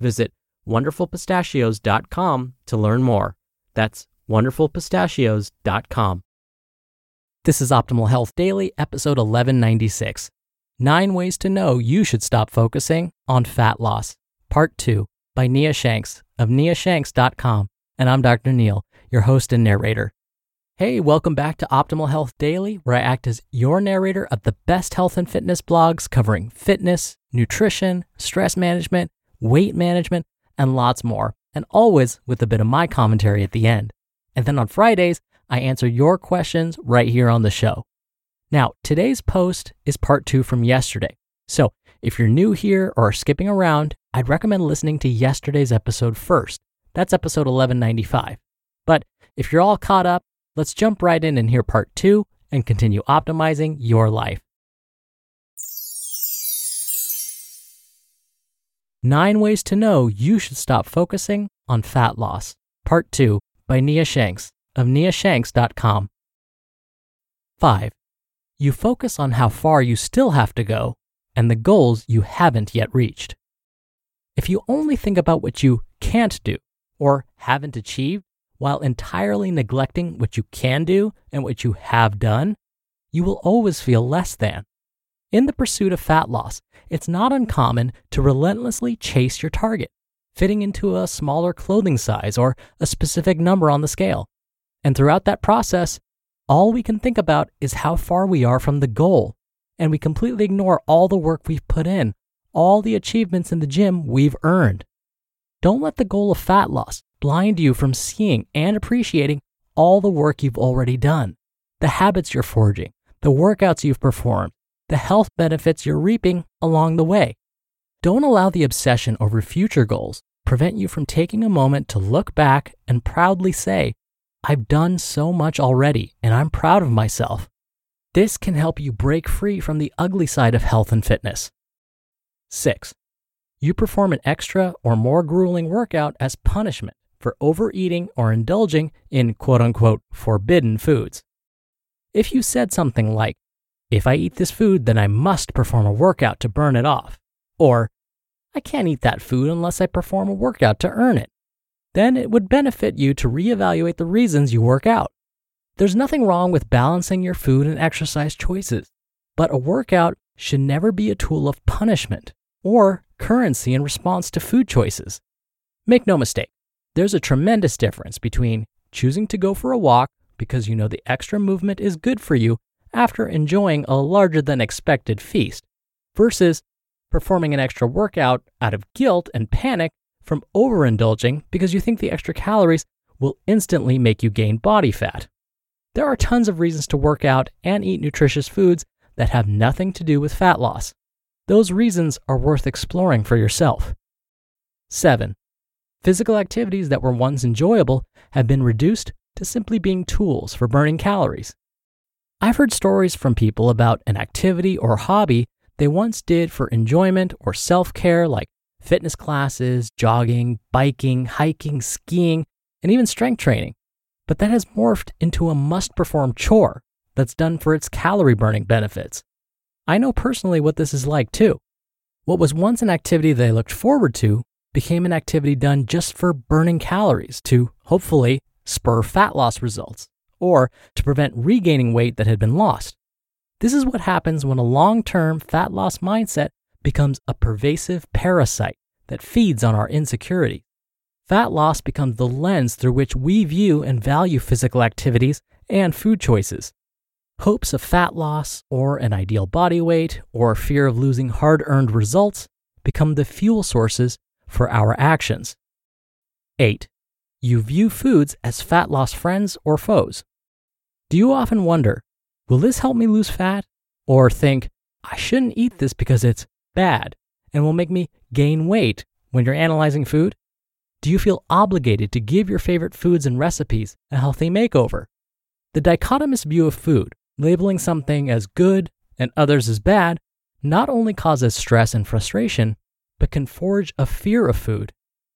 Visit wonderfulpistachios.com to learn more. That's wonderfulpistachios.com. This is Optimal Health Daily, episode 1196. Nine Ways to Know You Should Stop Focusing on Fat Loss, Part 2, by Nia Shanks of niashanks.com. And I'm Dr. Neal, your host and narrator. Hey, welcome back to Optimal Health Daily, where I act as your narrator of the best health and fitness blogs covering fitness, nutrition, stress management, weight management, and lots more, and always with a bit of my commentary at the end. And then on Fridays, I answer your questions right here on the show. Now, today's post is part two from yesterday. So if you're new here or skipping around, I'd recommend listening to yesterday's episode first. That's episode 1195. But if you're all caught up, let's jump right in and hear part two and continue optimizing your life. Nine Ways to Know You Should Stop Focusing on Fat Loss, Part 2 by Nia Shanks of niashanks.com. 5. You focus on how far you still have to go and the goals you haven't yet reached. If you only think about what you can't do or haven't achieved, while entirely neglecting what you can do and what you have done, you will always feel less than. In the pursuit of fat loss, it's not uncommon to relentlessly chase your target, fitting into a smaller clothing size or a specific number on the scale. And throughout that process, all we can think about is how far we are from the goal, and we completely ignore all the work we've put in, all the achievements in the gym we've earned. Don't let the goal of fat loss blind you from seeing and appreciating all the work you've already done, the habits you're forging, the workouts you've performed, the health benefits you're reaping along the way. Don't allow the obsession over future goals prevent you from taking a moment to look back and proudly say, I've done so much already and I'm proud of myself. This can help you break free from the ugly side of health and fitness. 6. You perform an extra or more grueling workout as punishment for overeating or indulging in quote unquote forbidden foods. If you said something like, if I eat this food, then I must perform a workout to burn it off, or I can't eat that food unless I perform a workout to earn it, then it would benefit you to reevaluate the reasons you work out. There's nothing wrong with balancing your food and exercise choices, but a workout should never be a tool of punishment or currency in response to food choices. Make no mistake, there's a tremendous difference between choosing to go for a walk because you know the extra movement is good for you after enjoying a larger than expected feast versus performing an extra workout out of guilt and panic from overindulging because you think the extra calories will instantly make you gain body fat. There are tons of reasons to work out and eat nutritious foods that have nothing to do with fat loss. Those reasons are worth exploring for yourself. 7. Physical activities that were once enjoyable have been reduced to simply being tools for burning calories. I've heard stories from people about an activity or hobby they once did for enjoyment or self care, like fitness classes, jogging, biking, hiking, skiing, and even strength training. But that has morphed into a must perform chore that's done for its calorie burning benefits. I know personally what this is like too. What was once an activity they looked forward to became an activity done just for burning calories to hopefully spur fat loss results or to prevent regaining weight that had been lost. This is what happens when a long term fat loss mindset becomes a pervasive parasite that feeds on our insecurity. Fat loss becomes the lens through which we view and value physical activities and food choices. Hopes of fat loss, or an ideal body weight, or fear of losing hard earned results become the fuel sources for our actions. 8. You view foods as fat loss friends or foes. Do you often wonder, will this help me lose fat? Or think, I shouldn't eat this because it's bad and will make me gain weight when you're analyzing food? Do you feel obligated to give your favorite foods and recipes a healthy makeover? The dichotomous view of food, labeling something as good and others as bad, not only causes stress and frustration, but can forge a fear of food.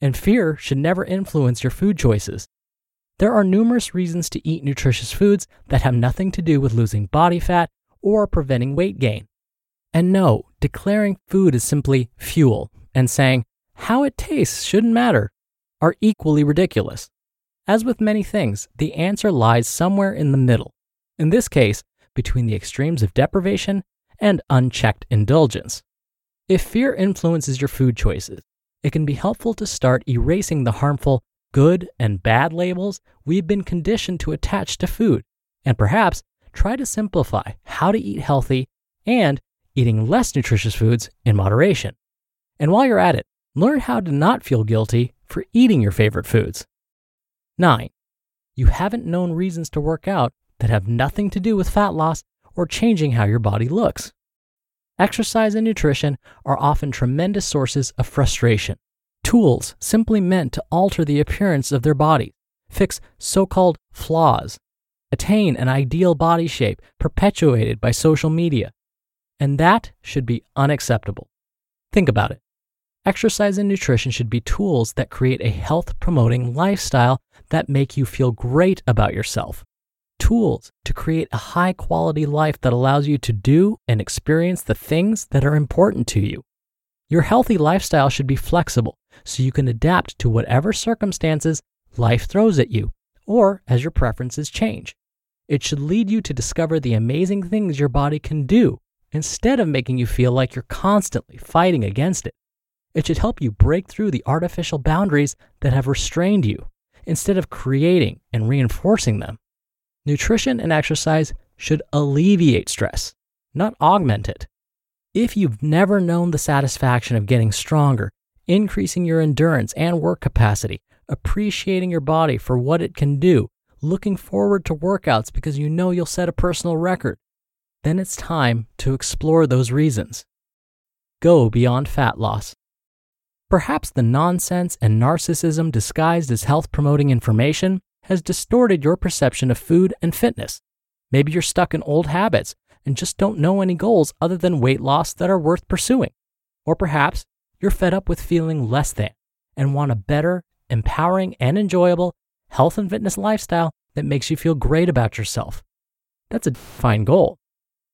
And fear should never influence your food choices. There are numerous reasons to eat nutritious foods that have nothing to do with losing body fat or preventing weight gain. And no, declaring food is simply fuel and saying how it tastes shouldn't matter are equally ridiculous. As with many things, the answer lies somewhere in the middle. In this case, between the extremes of deprivation and unchecked indulgence. If fear influences your food choices, it can be helpful to start erasing the harmful good and bad labels we've been conditioned to attach to food, and perhaps try to simplify how to eat healthy and eating less nutritious foods in moderation. And while you're at it, learn how to not feel guilty for eating your favorite foods. 9. You haven't known reasons to work out that have nothing to do with fat loss or changing how your body looks. Exercise and nutrition are often tremendous sources of frustration, tools simply meant to alter the appearance of their bodies, fix so called flaws, attain an ideal body shape perpetuated by social media. And that should be unacceptable. Think about it. Exercise and nutrition should be tools that create a health promoting lifestyle that make you feel great about yourself tools to create a high quality life that allows you to do and experience the things that are important to you. Your healthy lifestyle should be flexible so you can adapt to whatever circumstances life throws at you or as your preferences change. It should lead you to discover the amazing things your body can do instead of making you feel like you're constantly fighting against it. It should help you break through the artificial boundaries that have restrained you instead of creating and reinforcing them. Nutrition and exercise should alleviate stress, not augment it. If you've never known the satisfaction of getting stronger, increasing your endurance and work capacity, appreciating your body for what it can do, looking forward to workouts because you know you'll set a personal record, then it's time to explore those reasons. Go beyond fat loss. Perhaps the nonsense and narcissism disguised as health promoting information has distorted your perception of food and fitness. Maybe you're stuck in old habits and just don't know any goals other than weight loss that are worth pursuing. Or perhaps you're fed up with feeling less than and want a better, empowering, and enjoyable health and fitness lifestyle that makes you feel great about yourself. That's a fine goal.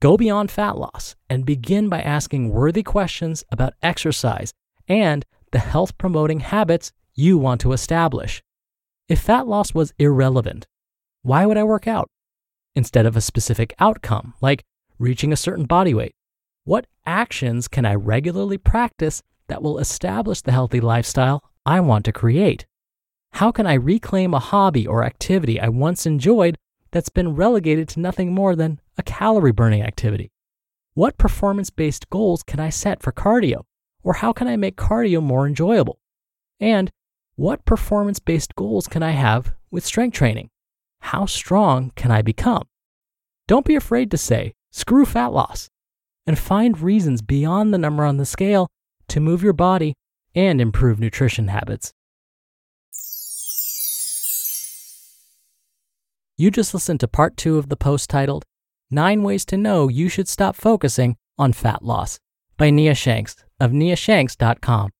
Go beyond fat loss and begin by asking worthy questions about exercise and the health promoting habits you want to establish. If fat loss was irrelevant, why would I work out? Instead of a specific outcome, like reaching a certain body weight, what actions can I regularly practice that will establish the healthy lifestyle I want to create? How can I reclaim a hobby or activity I once enjoyed that's been relegated to nothing more than a calorie burning activity? What performance based goals can I set for cardio? Or how can I make cardio more enjoyable? And what performance based goals can I have with strength training? How strong can I become? Don't be afraid to say, screw fat loss, and find reasons beyond the number on the scale to move your body and improve nutrition habits. You just listened to part two of the post titled, Nine Ways to Know You Should Stop Focusing on Fat Loss by Nia Shanks of niashanks.com.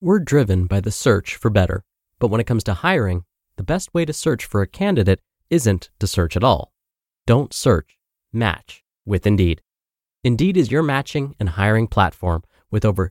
We're driven by the search for better. But when it comes to hiring, the best way to search for a candidate isn't to search at all. Don't search, match with Indeed. Indeed is your matching and hiring platform with over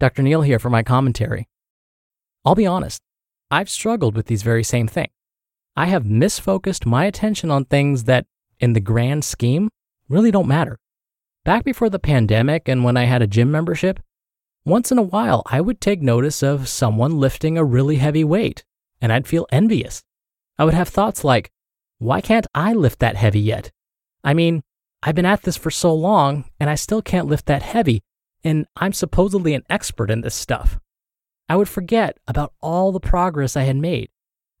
Dr. Neal here for my commentary. I'll be honest, I've struggled with these very same things. I have misfocused my attention on things that, in the grand scheme, really don't matter. Back before the pandemic and when I had a gym membership, once in a while I would take notice of someone lifting a really heavy weight, and I'd feel envious. I would have thoughts like, why can't I lift that heavy yet? I mean, I've been at this for so long and I still can't lift that heavy, and I'm supposedly an expert in this stuff. I would forget about all the progress I had made.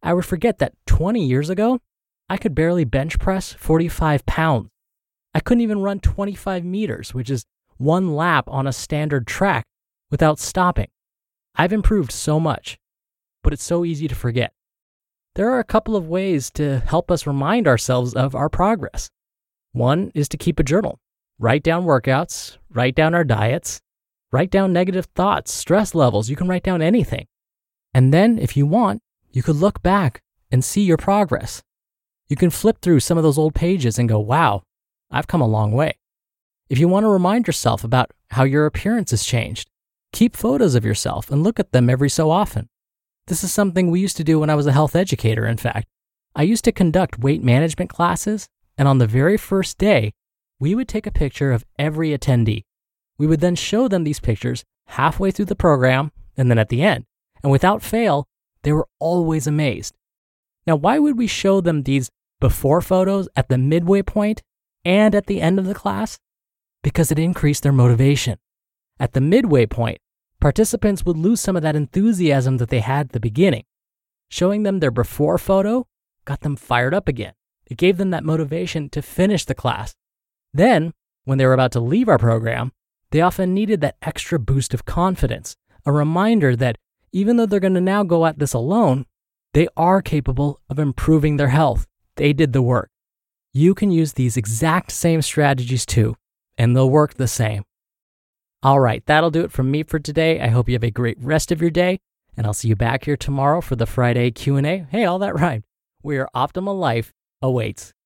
I would forget that 20 years ago, I could barely bench press 45 pounds. I couldn't even run 25 meters, which is one lap on a standard track, without stopping. I've improved so much, but it's so easy to forget. There are a couple of ways to help us remind ourselves of our progress. One is to keep a journal. Write down workouts, write down our diets, write down negative thoughts, stress levels. You can write down anything. And then, if you want, you could look back and see your progress. You can flip through some of those old pages and go, wow, I've come a long way. If you want to remind yourself about how your appearance has changed, keep photos of yourself and look at them every so often. This is something we used to do when I was a health educator, in fact. I used to conduct weight management classes, and on the very first day, we would take a picture of every attendee. We would then show them these pictures halfway through the program and then at the end. And without fail, they were always amazed. Now, why would we show them these before photos at the midway point and at the end of the class? Because it increased their motivation. At the midway point, participants would lose some of that enthusiasm that they had at the beginning. Showing them their before photo got them fired up again. It gave them that motivation to finish the class. Then, when they were about to leave our program, they often needed that extra boost of confidence, a reminder that even though they're going to now go at this alone, they are capable of improving their health. They did the work. You can use these exact same strategies too, and they'll work the same. All right, that'll do it from me for today. I hope you have a great rest of your day, and I'll see you back here tomorrow for the Friday Q&A. Hey, all that rhymed. Where optimal life awaits.